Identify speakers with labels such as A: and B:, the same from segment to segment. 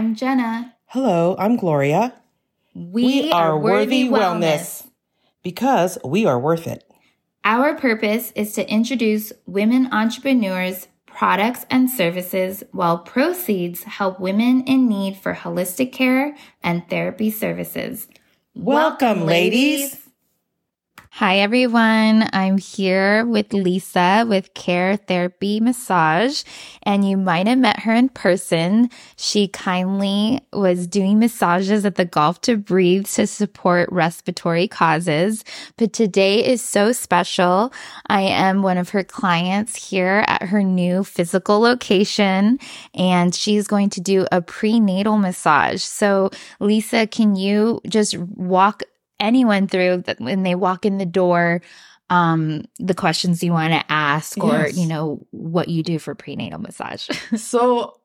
A: I'm Jenna.
B: Hello, I'm Gloria.
A: We, are, Worthy Wellness.
B: because we are worth it.
A: Our purpose is to introduce women entrepreneurs, products, and services while proceeds help women in need for holistic care and therapy services.
B: Welcome, ladies.
A: Hi, everyone. I'm here with Lisa with Care Therapy Massage, and you might have met her in person. She kindly was doing massages at the Golf to Breathe to support respiratory causes. But today is so special. I am one of her clients here at her new physical location, and she's going to do a prenatal massage. So, Lisa, can you just walk anyone through that when they walk in the door um the questions you want to ask or
C: Yes.
A: you know what you do for prenatal massage
C: So,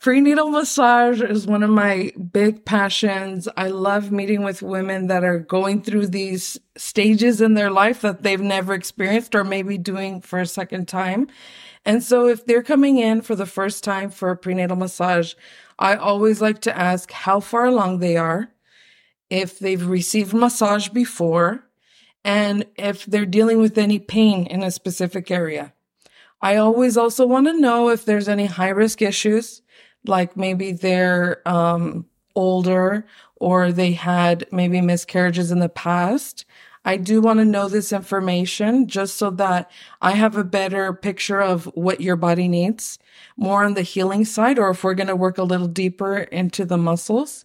C: prenatal massage is one of my big passions. I love meeting with women that are going through these stages in their life that they've never experienced or maybe doing for a second time. And so, if they're coming in for the first time for a prenatal massage, I always like to ask how far along they are, if they've received massage before, and if they're dealing with any pain in a specific area. I always also want to know if there's any high risk issues, like maybe they're um, older or they had maybe miscarriages in the past. I do want to know this information just so that I have a better picture of what your body needs more on the healing side, or if we're going to work a little deeper into the muscles.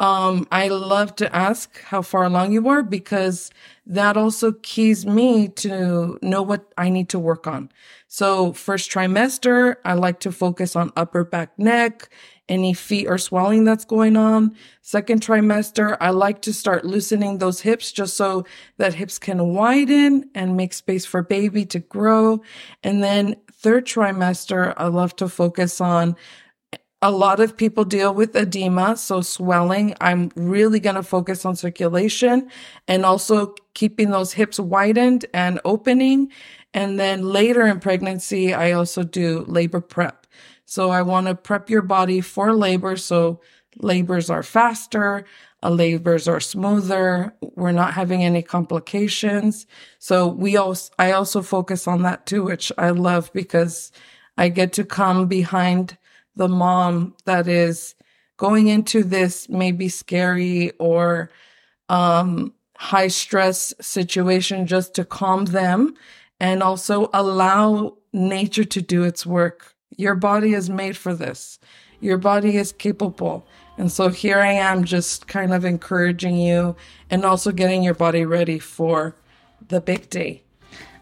C: Um, I love to ask how far along you are because that also keys me to know what I need to work on. So first trimester, I like to focus on upper back neck, any feet or swelling that's going on. Second trimester, I like to start loosening those hips just so that hips can widen and make space for baby to grow. And then third trimester, I love to focus on a lot of people deal with edema, so swelling. I'm really going to focus on circulation and also keeping those hips widened and opening. And then later in pregnancy, I also do labor prep. So I want to prep your body for labor. So labors are faster, uh, labors are smoother. We're not having any complications. So we also, I also focus on that too, which I love because I get to come behind the mom that is going into this maybe scary or um, high stress situation just to calm them and also allow nature to do its work. Your body is made for this. Your body is capable. And so here I am just kind of encouraging you and also getting your body ready for the big day.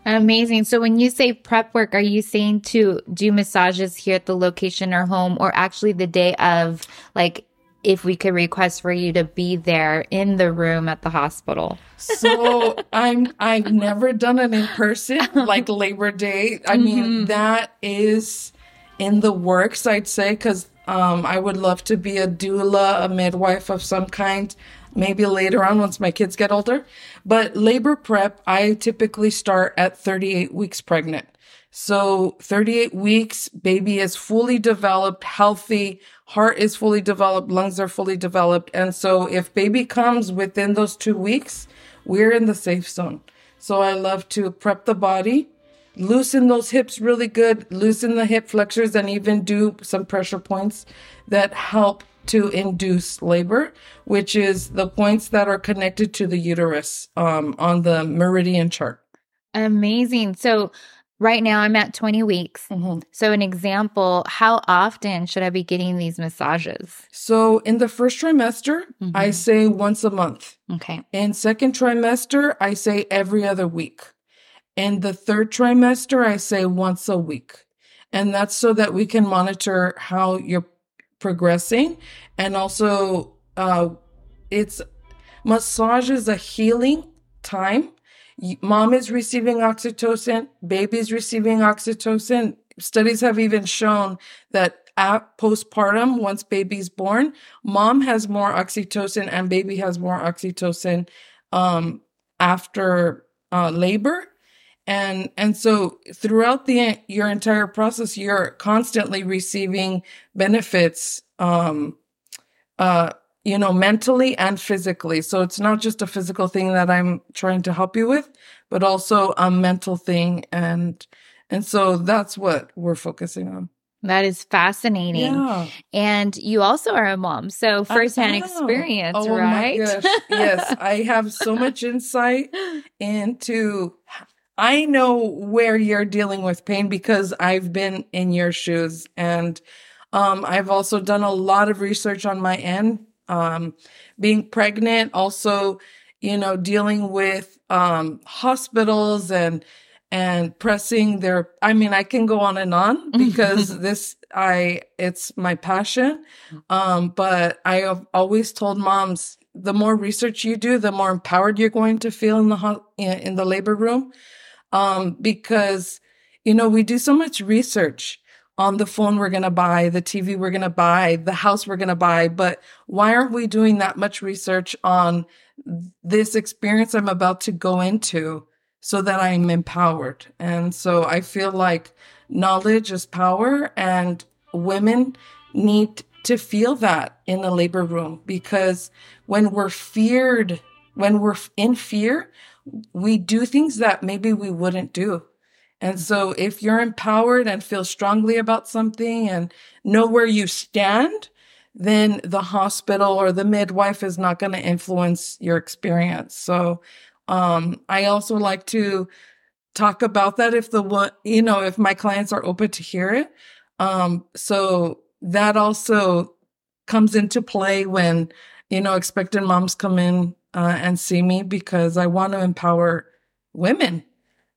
A: Amazing. So when you say prep work are you saying to do massages here at the location or home or actually the day of like if we could request for you to be there in the room at the hospital?
C: So I'm I've never done it in person like Labor Day. I mean that is in the works I'd say cuz um I would love to be a doula, a midwife of some kind maybe later on once my kids get older. But labor prep I typically start at 38 weeks pregnant. So 38 weeks, baby is fully developed, healthy, heart is fully developed, lungs are fully developed. And so if baby comes within those two weeks, we're in the safe zone. So I love to prep the body, loosen those hips really good, loosen the hip flexors, and even do some pressure points that help to induce labor, which is the points that are connected to the uterus um, on the meridian chart.
A: amazing so right now i'm at 20 weeks so an example how often should i be getting these massages
C: So in the first trimester, I say once a month.
A: okay
C: In second trimester, I say every other week. In the third trimester, I say once a week. And that's so that we can monitor how you're progressing. And also, uh, it's massage is a healing time. Mom is receiving oxytocin, baby is receiving oxytocin. Studies have even shown that at postpartum, once baby's born, mom has more oxytocin and baby has more oxytocin um, after uh, labor. And and so throughout the your entire process, you're constantly receiving benefits um, uh, you know, mentally and physically. So it's not just a physical thing that I'm trying to help you with, but also a mental thing. And, and so that's what we're focusing on.
A: That is fascinating.
C: Yeah.
A: And you also are a mom. So firsthand experience,
C: oh
A: right?
C: yes. I have so much insight into I know where you're dealing with pain because I've been in your shoes and um, I've also done a lot of research on my end. Um, being pregnant, also, you know, dealing with um, hospitals and and pressing their i mean i can go on and on because this i it's my passion um but i have always told moms the more research you do the more empowered you're going to feel in the in the labor room um because you know we do so much research on the phone we're going to buy the tv we're going to buy the house we're going to buy but why aren't we doing that much research on this experience i'm about to go into so that I'm empowered. And so I feel like knowledge is power and women need to feel that in the labor room because when we're feared, when we're in fear, we do things that maybe we wouldn't do. And so if you're empowered and feel strongly about something and know where you stand, then the hospital or the midwife is not going to influence your experience. So um, I also like to talk about that if the you know, if my clients are open to hear it. Um, so that also comes into play when, you know, expectant moms come in uh, and see me because I want to empower women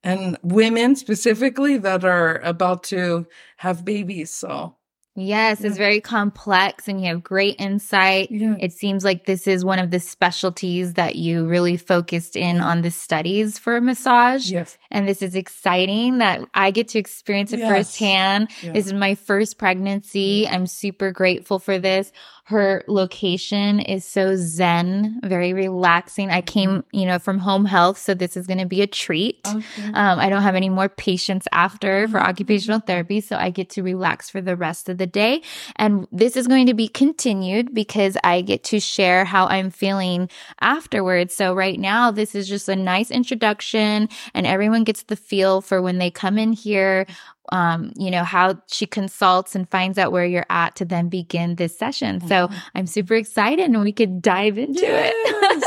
C: and women specifically that are about to have babies. So
A: Yes, yeah. it's very complex and you have great insight. Yeah. It seems like this is one of the specialties that you really focused in on the studies for massage.
C: Yes.
A: And this is exciting that I get to experience it yes. firsthand. Yeah. This is my first pregnancy. I'm super grateful for this. Her location is so zen, very relaxing. I came, you know, from home health, so this is going to be a treat. Okay. Um, I don't have any more patients after for mm-hmm. occupational therapy, so I get to relax for the rest of the day. And this is going to be continued because I get to share how I'm feeling afterwards. So right now, this is just a nice introduction and everyone gets the feel for when they come in here um, you know, how she consults and finds out where you're at to then begin this session. So mm-hmm. I'm super excited and we could dive into
C: yes,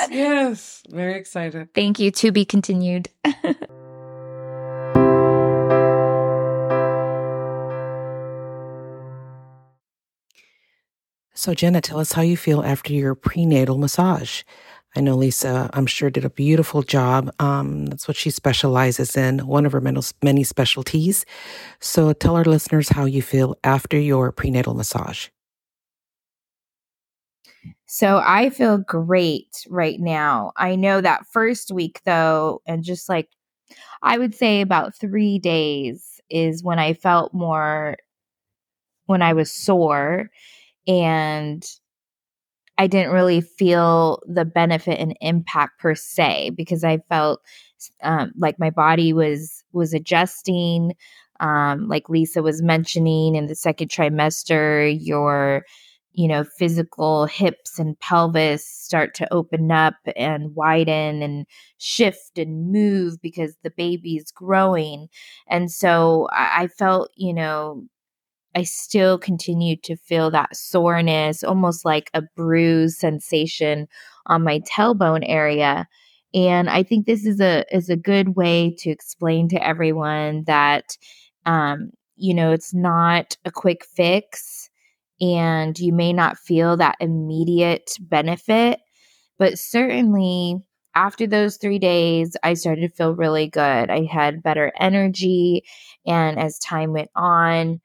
A: it.
C: yes, very excited.
A: Thank you. To be continued.
B: so, Jenna, tell us how you feel after your prenatal massage. I know Lisa, I'm sure, did a beautiful job. Um, that's what she specializes in, one of her many specialties. So tell our listeners how you feel after your prenatal massage.
A: So I feel great right now. I know that first week, though, and just like I would say about three days is when I felt more, when I was sore and I didn't really feel the benefit and impact per se because I felt um, like my body was was adjusting. Um, like Lisa was mentioning in the second trimester, your you know physical hips and pelvis start to open up and widen and shift and move because the baby is growing and so I, I felt you know I still continue to feel that soreness, almost like a bruise sensation on my tailbone area. And I think this is a is a good way to explain to everyone that um, you know it's not a quick fix, and you may not feel that immediate benefit, but certainly after those three days, I started to feel really good. I had better energy, and as time went on,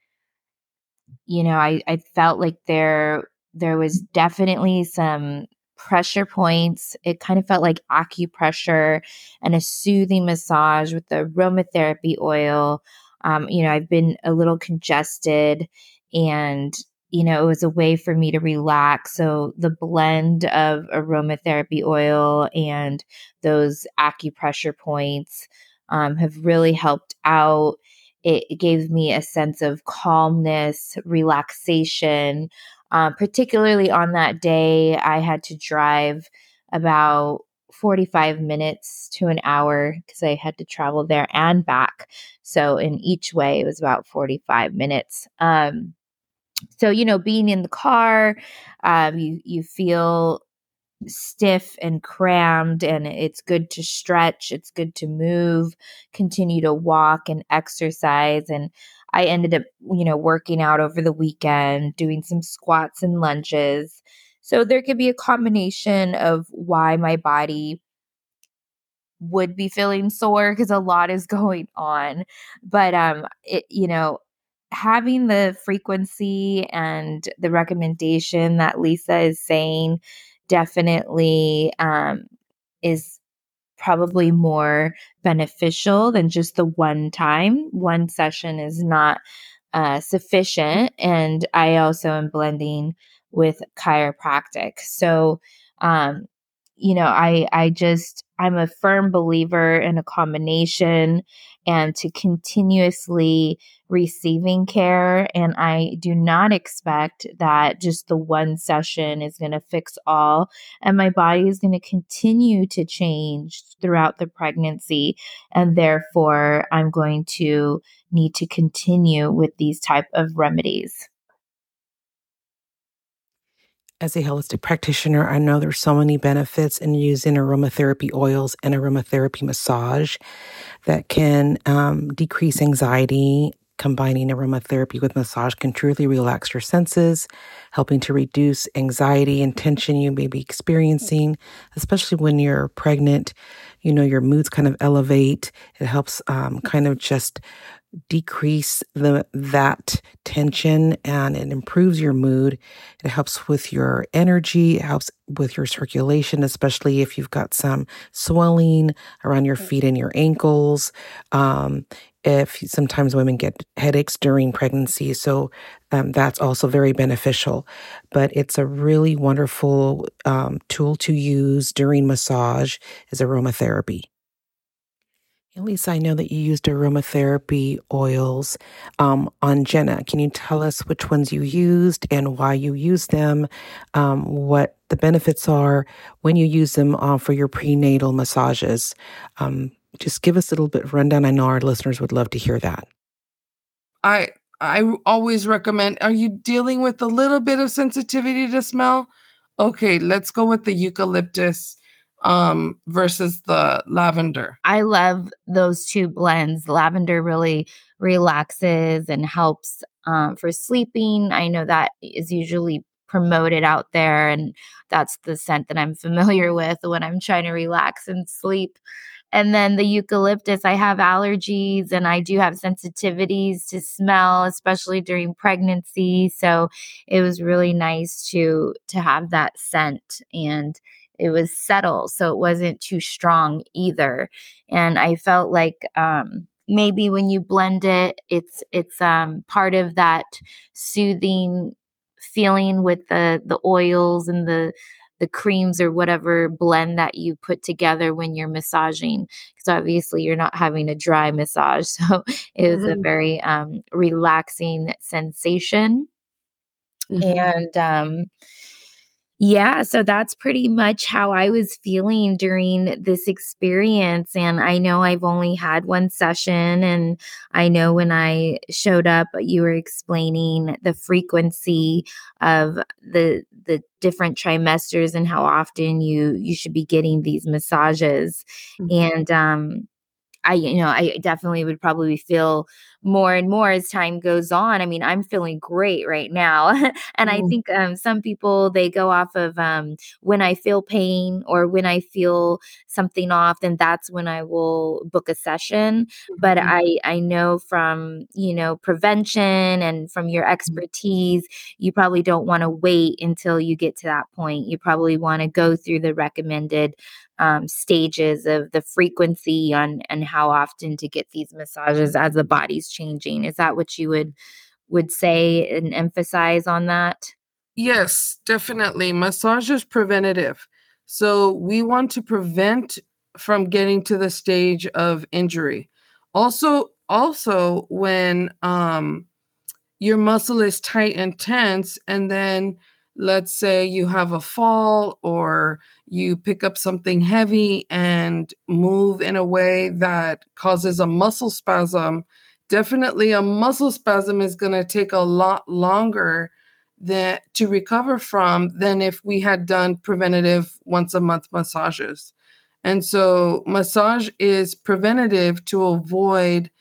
A: you know, I, I felt like there there was definitely some pressure points. It kind of felt like acupressure and a soothing massage with the aromatherapy oil. Um, you know, I've been a little congested and you know, it was a way for me to relax. So the blend of aromatherapy oil and those acupressure points um, have really helped out it gave me a sense of calmness, relaxation. uh, particularly on that day, I had to drive about 45 minutes to an hour because I had to travel there and back. So in each way, it was about 45 minutes. Um, so you know, being in the car, um, you you feel stiff and crammed and it's good to stretch it's good to move continue to walk and exercise and i ended up you know working out over the weekend doing some squats and lunges so there could be a combination of why my body would be feeling sore because a lot is going on. But um it you know, having the frequency and the recommendation that Lisa is saying definitely um is probably more beneficial than just the one time. One session is not uh, sufficient. And I also am blending with chiropractic. So, um, you know, I I just I'm a firm believer in a combination and to continuously receiving care. And I do not expect that just the one session is going to fix all. And my body is going to continue to change throughout the pregnancy. And therefore, I'm going to need to continue with these type of remedies
B: as a holistic practitioner, I know there's so many benefits in using aromatherapy oils and aromatherapy massage that can um, decrease anxiety. Combining aromatherapy with massage can truly relax your senses, helping to reduce anxiety and tension you may be experiencing, especially when you're pregnant. You know, your moods kind of elevate. It helps um, kind of just decrease the that tension and it improves your mood. It helps with your energy, it helps with your circulation, especially if you've got some swelling around your feet and your ankles. Um, if sometimes women get headaches during pregnancy, so um, that's also very beneficial. But it's a really wonderful um, tool to use during massage is aromatherapy. Lisa, I know that you used aromatherapy oils um, on Jenna. Can you tell us which ones you used and why you used them, um, what the benefits are when you use them uh, for your prenatal massages? Um, just give us a little bit of rundown. I know our listeners would love to hear that.
C: I I always recommend. Are you dealing with a little bit of sensitivity to smell? Okay, let's go with the eucalyptus um versus the lavender.
A: I love those two blends. Lavender really relaxes and helps um, for sleeping. I know that is usually promoted out there and that's the scent that I'm familiar with when I'm trying to relax and sleep. And then the eucalyptus, I have allergies and I do have sensitivities to smell, especially during pregnancy. So it was really nice to to have that scent and it was subtle so it wasn't too strong either and i felt like um, maybe when you blend it it's it's um, part of that soothing feeling with the the oils and the the creams or whatever blend that you put together when you're massaging because obviously you're not having a dry massage so it was mm-hmm. a very um, relaxing sensation mm-hmm. and um, yeah, so that's pretty much how I was feeling during this experience. And I know I've only had one session, and I know when I showed up, you were explaining the frequency of the the different trimesters and how often you you should be getting these massages. Mm-hmm. And um, I, you know, I definitely would probably feel more and more as time goes on. I mean, I'm feeling great right now. and mm. I think um, some people, they go off of um, when I feel pain or when I feel something off, then that's when I will book a session. Mm-hmm. But I, I know from, you know, prevention and from your mm-hmm. expertise, you probably don't want to wait until you get to that point. You probably want to go through the recommended um, stages of the frequency on and how often to get these massages as the body's changing. Is that what you would would say and emphasize on that?
C: Yes, definitely. Massage is preventative. So we want to prevent from getting to the stage of injury. Also, also when um your muscle is tight and tense, and then let's say you have a fall or you pick up something heavy and move in a way that causes a muscle spasm, definitely a muscle spasm is going to take a lot longer to recover from than if we had done preventative once a month massages. And so massage is preventative to avoid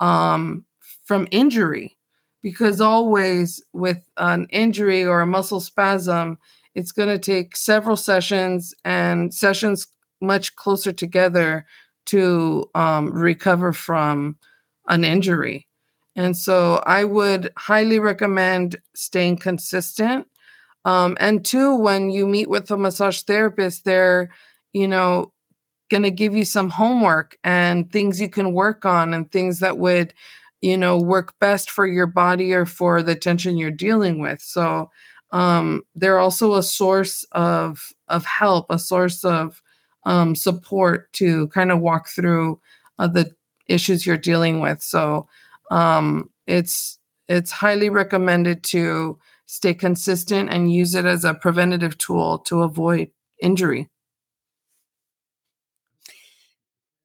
C: um, from injury because always with an injury or a muscle spasm, it's going to take several sessions and sessions much closer together to um, recover from an injury. And so I would highly recommend staying consistent. Um, and two, when you meet with a massage therapist, they're, you know, going to give you some homework and things you can work on and things that would you know work best for your body or for the tension you're dealing with so um, they're also a source of of help a source of um, support to kind of walk through uh, the issues you're dealing with. So um, it's it's highly recommended to stay consistent and use it as a preventative tool to avoid injury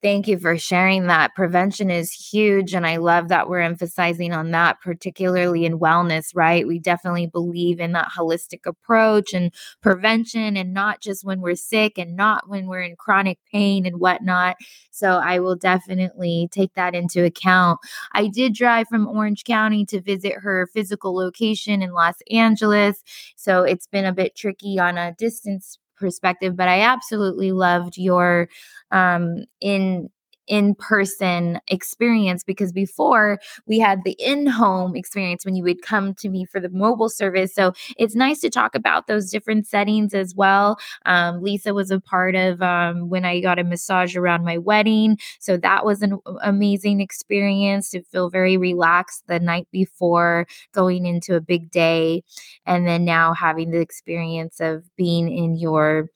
A: Thank you for sharing that. Prevention is huge. And I love that we're emphasizing on that, particularly in wellness, right? We definitely believe in that holistic approach and prevention, and not just when we're sick and not when we're in chronic pain and whatnot. So I will definitely take that into account. I did drive from Orange County to visit her physical location in Los Angeles. So it's been a bit tricky on a distance perspective, but I absolutely loved your um, in in person experience because before we had the in home experience when you would come to me for the mobile service. So it's nice to talk about those different settings as well. Um, Lisa was a part of um, when I got a massage around my wedding. So that was an amazing experience to feel very relaxed the night before going into a big day. And then now having the experience of being in your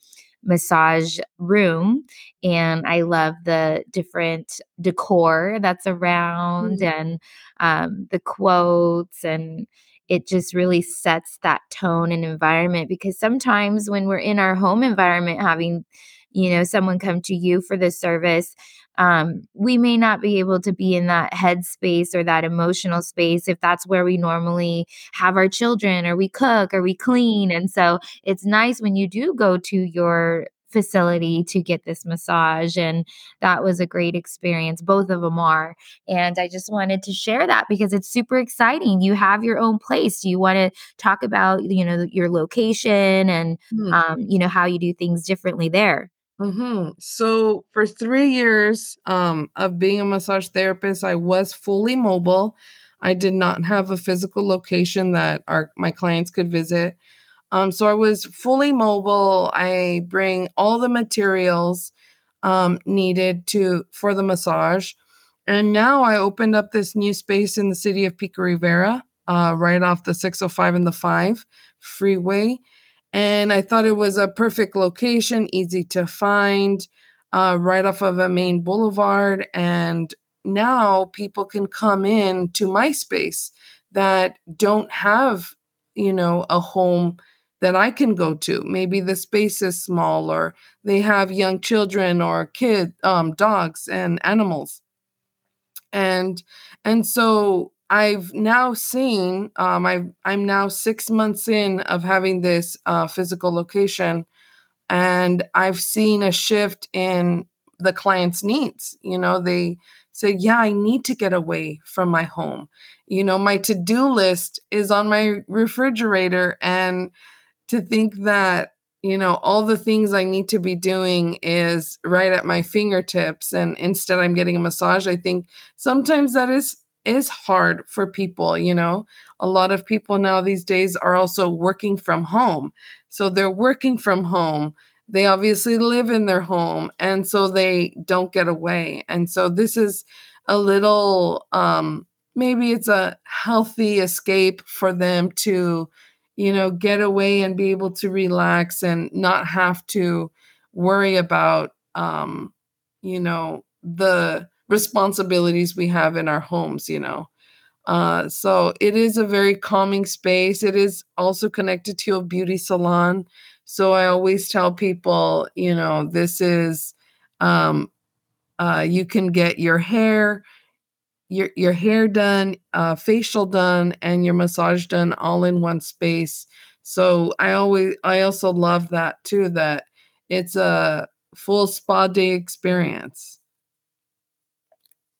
A: massage room and i love the different decor that's around mm-hmm. and um, the quotes and it just really sets that tone and environment because sometimes when we're in our home environment having you know someone come to you for the service um, we may not be able to be in that headspace or that emotional space if that's where we normally have our children or we cook or we clean. And so it's nice when you do go to your facility to get this massage and that was a great experience. Both of them are. And i just wanted to share that because it's super exciting. You have your own place. You want to talk about you know your location and mm-hmm. um, you know how you do things differently there
C: Mm-hmm. So for three years um, of being a massage therapist, I was fully mobile. I did not have a physical location that our my clients could visit. Um, so I was fully mobile. I bring all the materials um, needed to for the massage, and now I opened up this new space in the city of Pico Rivera, uh, right off the 605 and the 5 freeway and I thought it was a perfect location, easy to find, uh, right off of a main boulevard. And now people can come in to my space that don't have, you know, a home that I can go to. Maybe the space is small or they have young children or kid um, dogs and animals. And and so I've now seen, um, i I'm now six months in of having this uh, physical location, and I've seen a shift in the client's needs. You know, they say, Yeah, I need to get away from my home. You know, my to do list is on my refrigerator, and to think that, you know, all the things I need to be doing is right at my fingertips, and instead I'm getting a massage, I think sometimes that is is hard for people, you know. A lot of people now these days are also working from home. So they're working from home. They obviously live in their home and so they don't get away. And so this is a little um maybe it's a healthy escape for them to you know get away and be able to relax and not have to worry about um you know the responsibilities we have in our homes, you know. Uh, so it is a very calming space. It is also connected to a beauty salon. So I always tell people, you know, this is um, uh, you can get your hair, your your hair done, uh, facial done, and your massage done all in one space. So I always I also love that too. That it's a full spa day experience.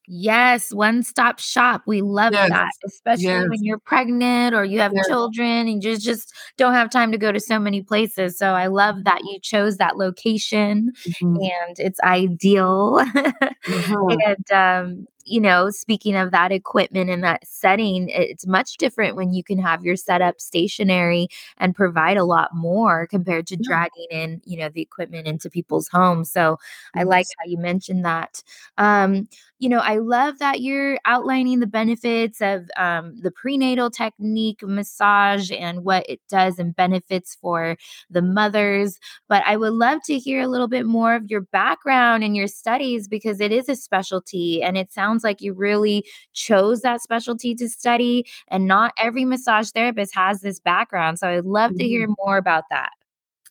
A: Yes, one stop shop. We love
C: Yes.
A: that, especially
C: Yes.
A: when you're pregnant or you have
C: Yes.
A: children and you just don't have time to go to so many places. So I love that you chose that location
C: Mhm.
A: and it's ideal.
C: Mhm.
A: and um, you know, speaking of that equipment and that setting, it's much different when you can have your setup stationary and provide a lot more compared to dragging in, you know, the equipment into people's homes. So I like how you mentioned that. Um, you know, I love that you're outlining the benefits of um, the prenatal technique massage and what it does and benefits for the mothers. But I would love to hear a little bit more of your background and your studies because it is a specialty and it sounds like you really chose that specialty to study. And not every massage therapist has this background. So I'd love to hear more about that.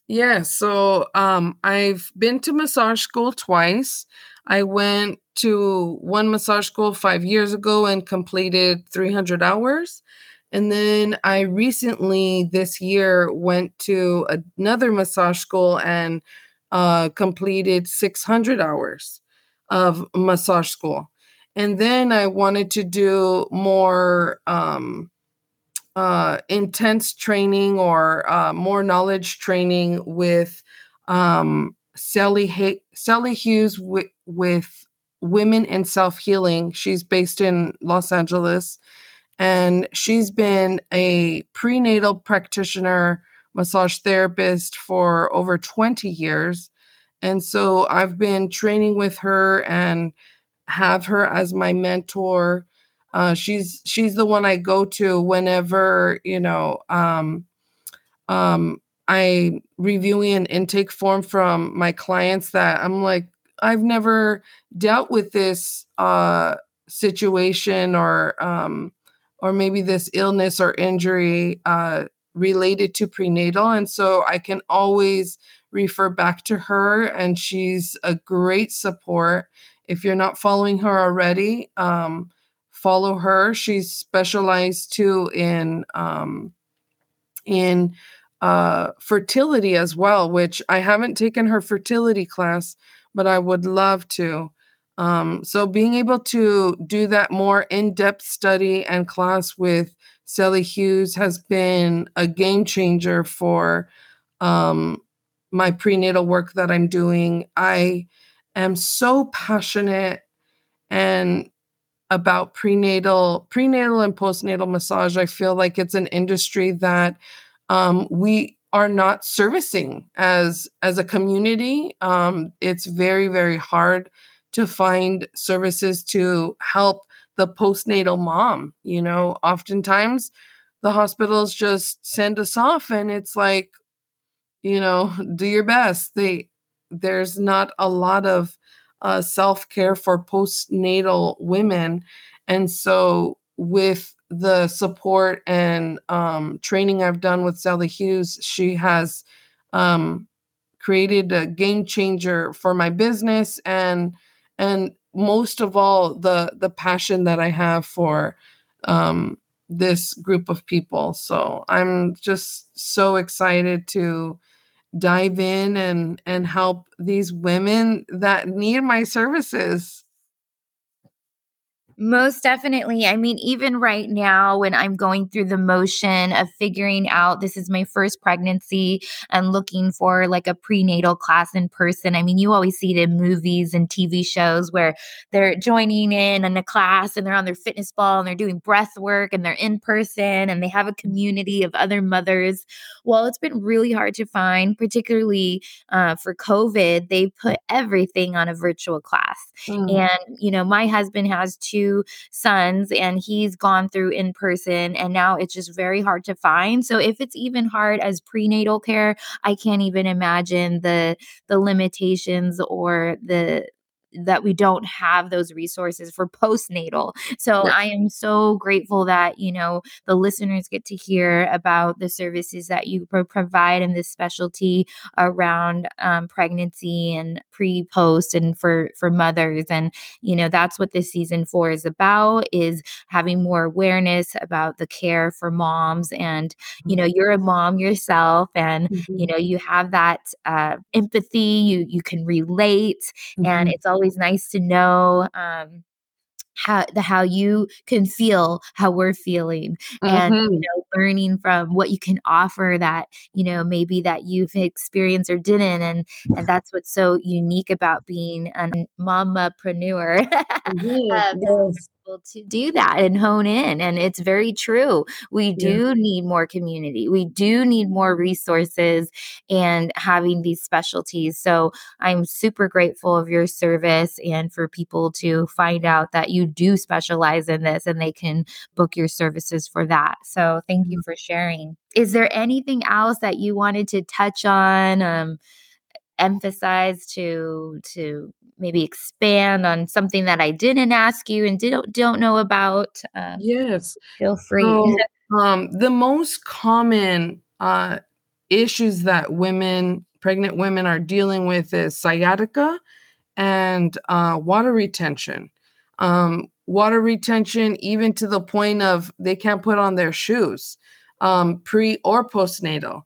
C: Yeah, so um, I've been to massage school twice. I went to one massage school five years ago and completed 300 hours. And then I recently, this year, went to another massage school and uh, completed 600 hours of massage school. And then I wanted to do more. Um, uh, intense training or uh, more knowledge training with um, Sally Hay- Sally Hughes with Women in Self Healing. She's based in Los Angeles, and she's been a prenatal practitioner, massage therapist for over 20 years. And so I've been training with her and have her as my mentor uh, she's she's the one I go to whenever you know um, um, I reviewing an intake form from my clients that I'm like I've never dealt with this uh, situation or um, or maybe this illness or injury uh, related to prenatal, and so I can always refer back to her, and she's a great support. If you're not following her already, um, follow her. She's specialized too in um, in uh, fertility as well, which I haven't taken her fertility class, but I would love to. Um, so being able to do that more in-depth study and class with Sally Hughes has been a game changer for um, my prenatal work that I'm doing. I am so passionate and about prenatal prenatal and postnatal massage i feel like it's an industry that um, we are not servicing as as a community. Um, it's very very hard to find services to help the postnatal mom you know? Oftentimes the hospitals just send us off and it's like you know do your best. They there's not a lot of uh, self care for postnatal women. And so, with the support and um, training I've done with Sally Hughes, she has um, created a game changer for my business and and most of all the the passion that I have for um, this group of people. So I'm just so excited to dive in and and help these women that need my services.
A: Most definitely. I mean, even right now, when I'm going through the motion of figuring out this is my first pregnancy and looking for like a prenatal class in person. I mean, you always see it in movies and TV shows where they're joining in in a class and they're on their fitness ball and they're doing breath work and they're in person and they have a community of other mothers. Well, it's been really hard to find, particularly uh, for COVID. They put everything on a virtual class.
C: Mm,
A: And, you know, my husband has two sons and he's gone through in person and now it's just very hard to find. So if it's even hard as prenatal care, I can't even imagine the the limitations or the that we don't have those resources for postnatal. So I am so grateful that, you know, the listeners get to hear about the services that you pro- provide in this specialty around um, pregnancy and pre post and for for mothers and you know that's what this season 4 is about is having more awareness about the care for moms and you know you're a mom yourself and mm-hmm. you know you have that uh, empathy you you can relate mm-hmm. and it's always nice to know um, how the how you can feel how we're feeling and you mm-hmm. know learning from what you can offer that you know maybe that you've experienced or didn't and and that's what's so unique about being a mamapreneur mm-hmm. um, yes to do that and hone in. And it's very true. We do yeah. need more community. We do need more resources and having these specialties. So I'm super grateful of your service and for people to find out that you do specialize in this and they can book your services for that. So thank you mm-hmm. for sharing. Is there anything else that you wanted to touch on? Um, emphasize to to maybe expand on something that I didn't ask you and don't don't know about,
C: uh, yes,
A: feel free.
C: So, um, the most common uh, issues that women, pregnant women, are dealing with is sciatica and uh, water retention. Um, water retention, even to the point of they can't put on their shoes, um, pre or postnatal.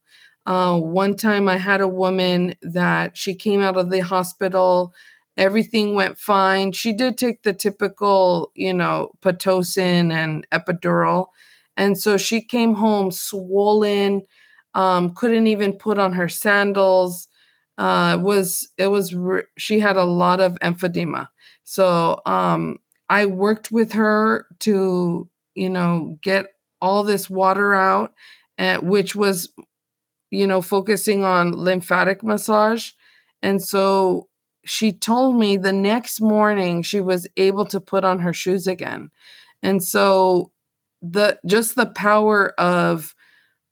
C: Uh, one time I had a woman that she came out of the hospital everything went fine. She did take the typical, you know, Pitocin and epidural. And so she came home swollen, um, couldn't even put on her sandals. Uh, was it was re- she had a lot of emphysema. So um, I worked with her to, you know, get all this water out, and, which was, you know, focusing on lymphatic massage. And so she told me the next morning she was able to put on her shoes again. And so the just the power of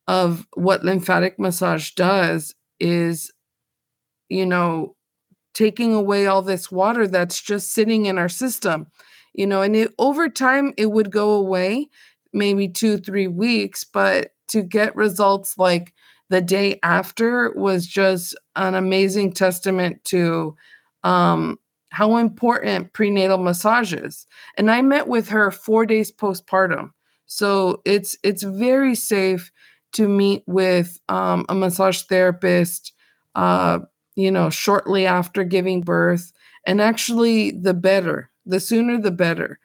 C: of what lymphatic massage does is you know taking away all this water that's just sitting in our system you know and it, over time it would go away maybe 2 3 weeks but to get results like the day after was just an amazing testament to um, how important prenatal massage is. And I met with her four days postpartum. So it's it's very safe to meet with um, a massage therapist, uh, you know, shortly after giving birth. And actually, the better, the sooner the better.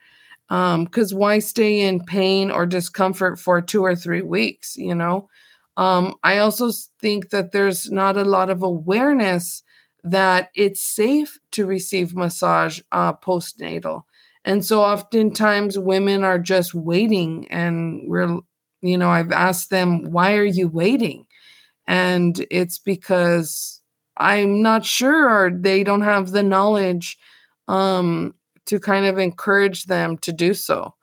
C: Because um, why stay in pain or discomfort for two or three weeks, you know? Um, I also think that there's not a lot of awareness that it's safe to receive massage uh, postnatal. And so oftentimes women are just waiting, and we're, you know, I've asked them, why are you waiting? And it's because I'm not sure, or they don't have the knowledge um, to kind of encourage them to do so.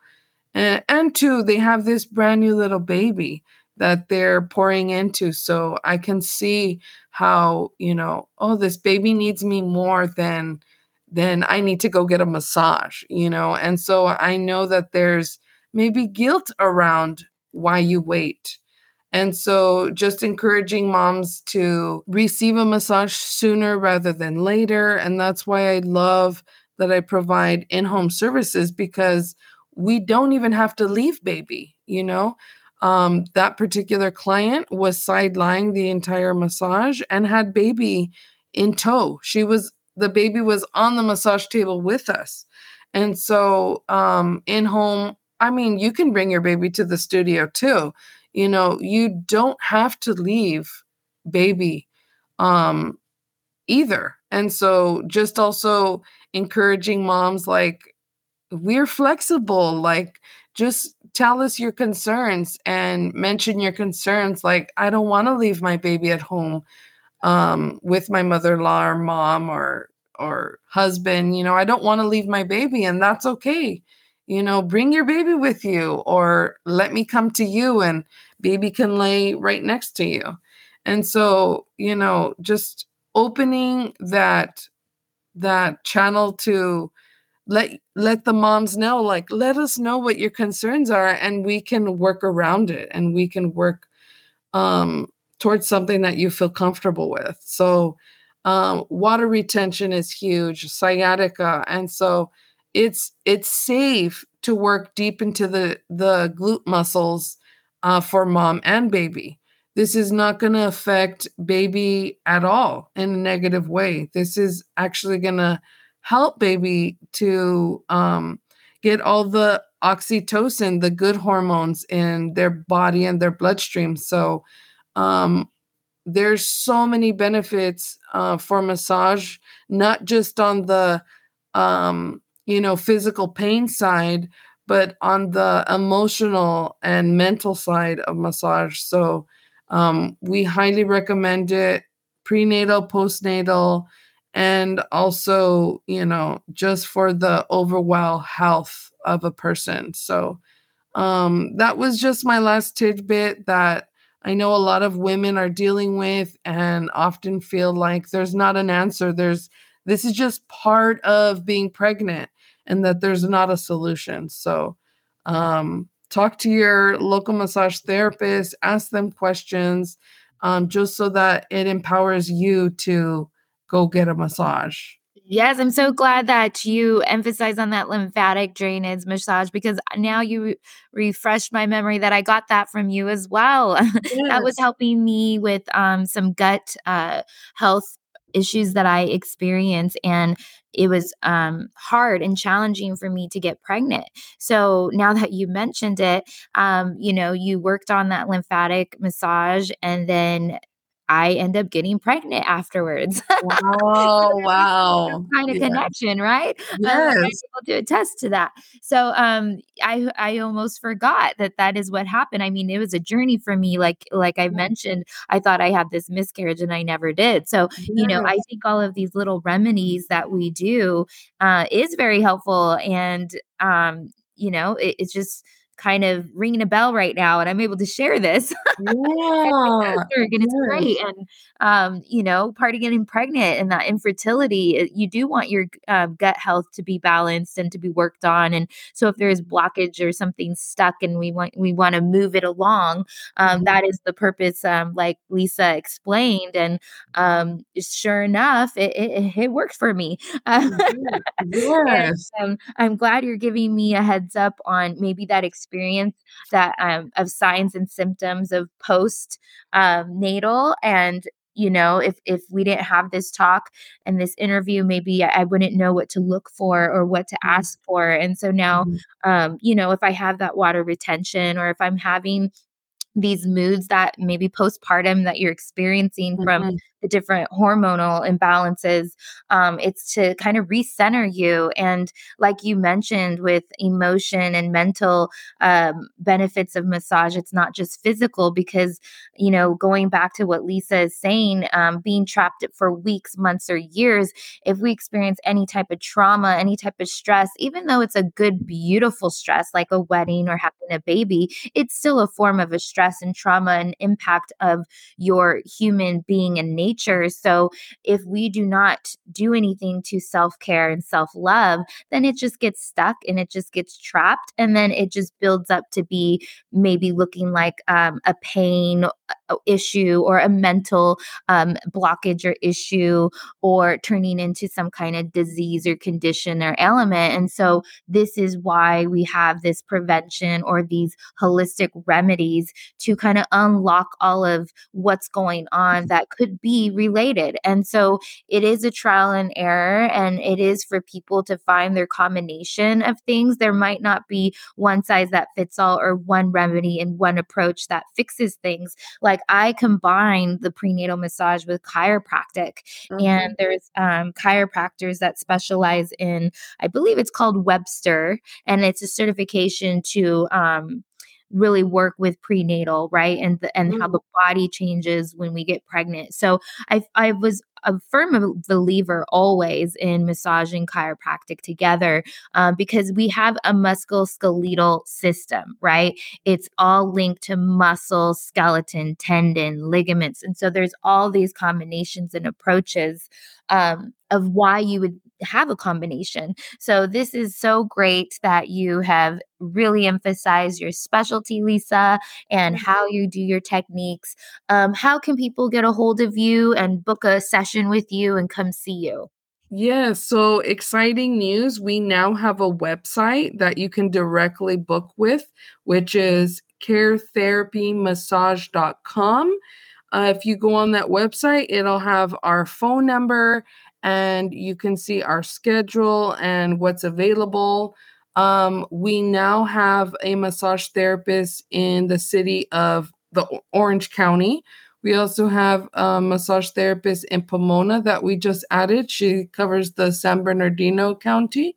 C: And, and two, they have this brand new little baby that they're pouring into. So I can see how, you know, oh, this baby needs me more than than I need to go get a massage, you know. And so I know that there's maybe guilt around why you wait. And so just encouraging moms to receive a massage sooner rather than later. And that's why I love that I provide in home services because we don't even have to leave baby, you know? Um, that particular client was sidelining the entire massage and had baby in tow. She was the baby was on the massage table with us. And so um, in home, I mean, you can bring your baby to the studio too. You know, you don't have to leave baby um, either. And so just also encouraging moms like, we're flexible. Like, just tell us your concerns and mention your concerns like i don't want to leave my baby at home um, with my mother-in-law or mom or or husband you know i don't want to leave my baby and that's okay. You know bring your baby with you or let me come to you and baby can lay right next to you. And so you know just opening that that channel to let let the moms know like let us know what your concerns are and we can work around it and we can work um towards something that you feel comfortable with so um water retention is huge sciatica and so it's it's safe to work deep into the the glute muscles uh, for mom and baby this is not going to affect baby at all in a negative way. This is actually going to help baby to um, get all the oxytocin, the good hormones in their body and their bloodstream. So um, there's so many benefits uh, for massage, not just on the um, you know physical pain side, but on the emotional and mental side of massage. So um, we highly recommend it prenatal, postnatal, and also, you know, just for the overall health of a person. So um, that was just my last tidbit that I know a lot of women are dealing with and often feel like there's not an answer. There's this is just part of being pregnant and that there's not a solution. So um, talk to your local massage therapist, ask them questions, um, just so that it empowers you to go get a massage.
A: Yes, I'm so glad that you emphasize on that lymphatic drainage massage because now you re- refreshed my memory that I got that from you as well. Yes. that was helping me with um, some gut uh, health issues that I experience. And it was um, hard and challenging for me to get pregnant. So now that you mentioned it, um, you know, you worked on that lymphatic massage and then I end up getting pregnant afterwards.
C: Oh, wow.
A: kind of yeah. connection, right?
C: Yes. Um,
A: able to attest to that. So um, I I almost forgot that that is what happened. I mean, it was a journey for me. Like like I mentioned, I thought I had this miscarriage and I never did. So yes. you know, I think all of these little remedies that we do uh, is very helpful, and um, you know, it, it's just kind of ringing a bell right now and I'm able to share this.
C: Yeah.
A: and it's great. And, um, you know, part of getting pregnant and that infertility, you do want your uh, gut health to be balanced and to be worked on. And so if there is blockage or something stuck and we want, we want to move it along, um, mm-hmm. that is the purpose, um, like Lisa explained. And um, sure enough, it, it, it worked for me.
C: Mm-hmm. yes.
A: and, um, I'm glad you're giving me a heads up on maybe that experience experience that um, of signs and symptoms of post um, natal and you know if if we didn't have this talk and this interview maybe I, wouldn't know what to look for or what to mm-hmm. ask for and so now mm-hmm. um you know if i have that water retention or if i'm having these moods that maybe postpartum that you're experiencing mm-hmm. from the different hormonal imbalances. Um, it's to kind of recenter you. And like you mentioned, with emotion and mental um, benefits of massage, it's not just physical because, you know, going back to what Lisa is saying, um, being trapped for weeks, months, or years, if we experience any type of trauma, any type of stress, even though it's a good, beautiful stress like a wedding or having a baby, it's still a form of a stress and trauma and impact of your human being and nature nature. So if we do not do anything to self care and self love, then it just gets stuck and it just gets trapped. And then it just builds up to be maybe looking like um, a pain uh, issue or a mental um, blockage or issue or turning into some kind of disease or condition or element. And so, this is why we have this prevention or these holistic remedies to kind of unlock all of what's going on that could be related. And so, it is a trial and error, and it is for people to find their combination of things. There might not be one size that fits all or one remedy and one approach that fixes things. Like like I combine the prenatal massage with chiropractic, mm-hmm. and there's um, chiropractors that specialize in, I believe it's called Webster, and it's a certification to um, really work with prenatal, right? And the, and mm-hmm. how the body changes when we get pregnant. So I I was a firm believer always in massage and chiropractic together uh, because we have a musculoskeletal system, right? It's all linked to muscle, skeleton, tendon, ligaments. And so there's all these combinations and approaches um, of why you would have a combination. So this is so great that you have really emphasized your specialty, Lisa, and how you do your techniques. Um, how can people get a hold of you and book a session with you and come see you?
C: Yeah, so exciting news. We now have a website that you can directly book with, which is caretherapymassage.com. Uh, if you go on that website, it'll have our phone number and you can see our schedule and what's available. Um, we now have a massage therapist in the city of the Orange County. We also have a massage therapist in Pomona that we just added. She covers the San Bernardino County.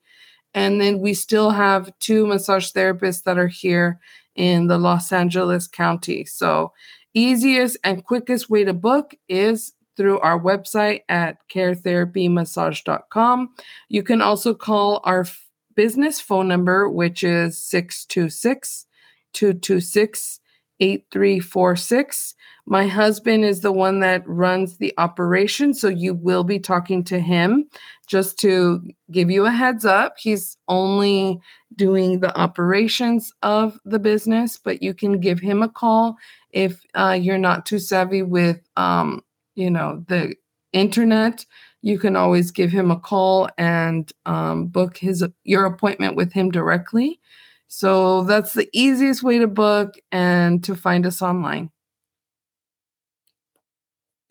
C: And then we still have two massage therapists that are here in the Los Angeles County. So, easiest and quickest way to book is through our website at caretherapymassage.com. You can also call our f- business phone number, which is 626 226 8346. My husband is the one that runs the operation, so you will be talking to him. Just to give you a heads up, he's only doing the operations of the business, but you can give him a call if uh, you're not too savvy with um, you know the internet you can always give him a call and um, book his your appointment with him directly so that's the easiest way to book and to find us online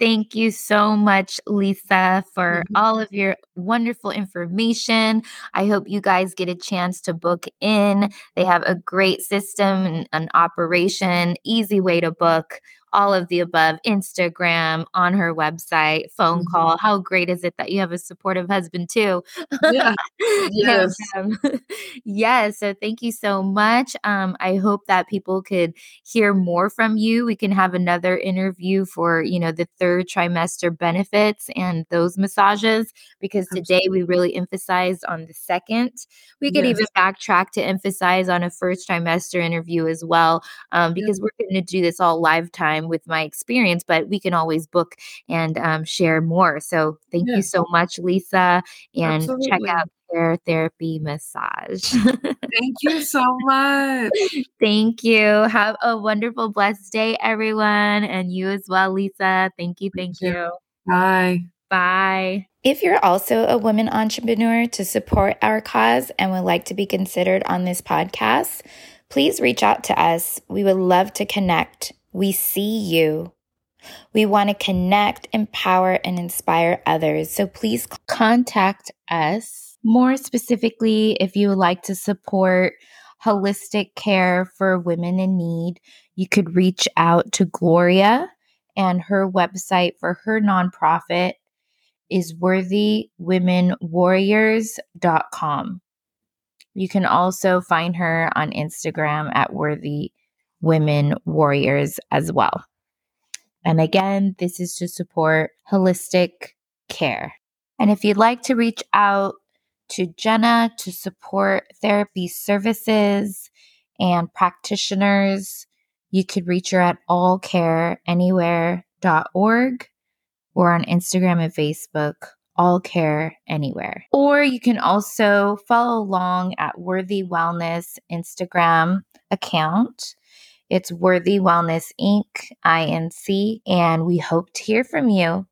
A: Thank you so much, Lisa, for mm-hmm. all of your wonderful information. I hope you guys get a chance to book in. They have a great system and an operation, easy way to book all of the above Instagram, on her website, phone mm-hmm. call. How great is it that you have a supportive husband too? Yeah. Yes. and, um, yes. So thank you so much. Um, I hope that people could hear more from you. We can have another interview for, you know, the third trimester benefits and those massages because today we really emphasized on the second. We could yes. even backtrack to emphasize on a first trimester interview as well um, because we're going to do this all live time time with my experience, but we can always book and um, share more. So thank yeah. you so much, Lisa, and Absolutely. check out Care Therapy Massage.
C: thank you so much.
A: thank you. Have a wonderful, blessed day, everyone, and you as well, Lisa. Thank you. Thank, thank you. you.
C: Bye.
A: Bye. If you're also a woman entrepreneur to support our cause and would like to be considered on this podcast, please reach out to us. We would love to connect. We see you. We want to connect, empower, and inspire others. So please contact us. More specifically, if you would like to support holistic care for women in need, you could reach out to Gloria, and her website for her nonprofit is worthywomenwarriors.com. You can also find her on Instagram at worthy women warriors as well. And again, this is to support holistic care. And if you'd like to reach out to Jenna to support therapy services and practitioners, you could reach her at allcareanywhere.org or on Instagram and Facebook, All Care Anywhere. Or you can also follow along at Worthy Wellness Instagram account it's Worthy Wellness Inc., INC, and we hope to hear from you.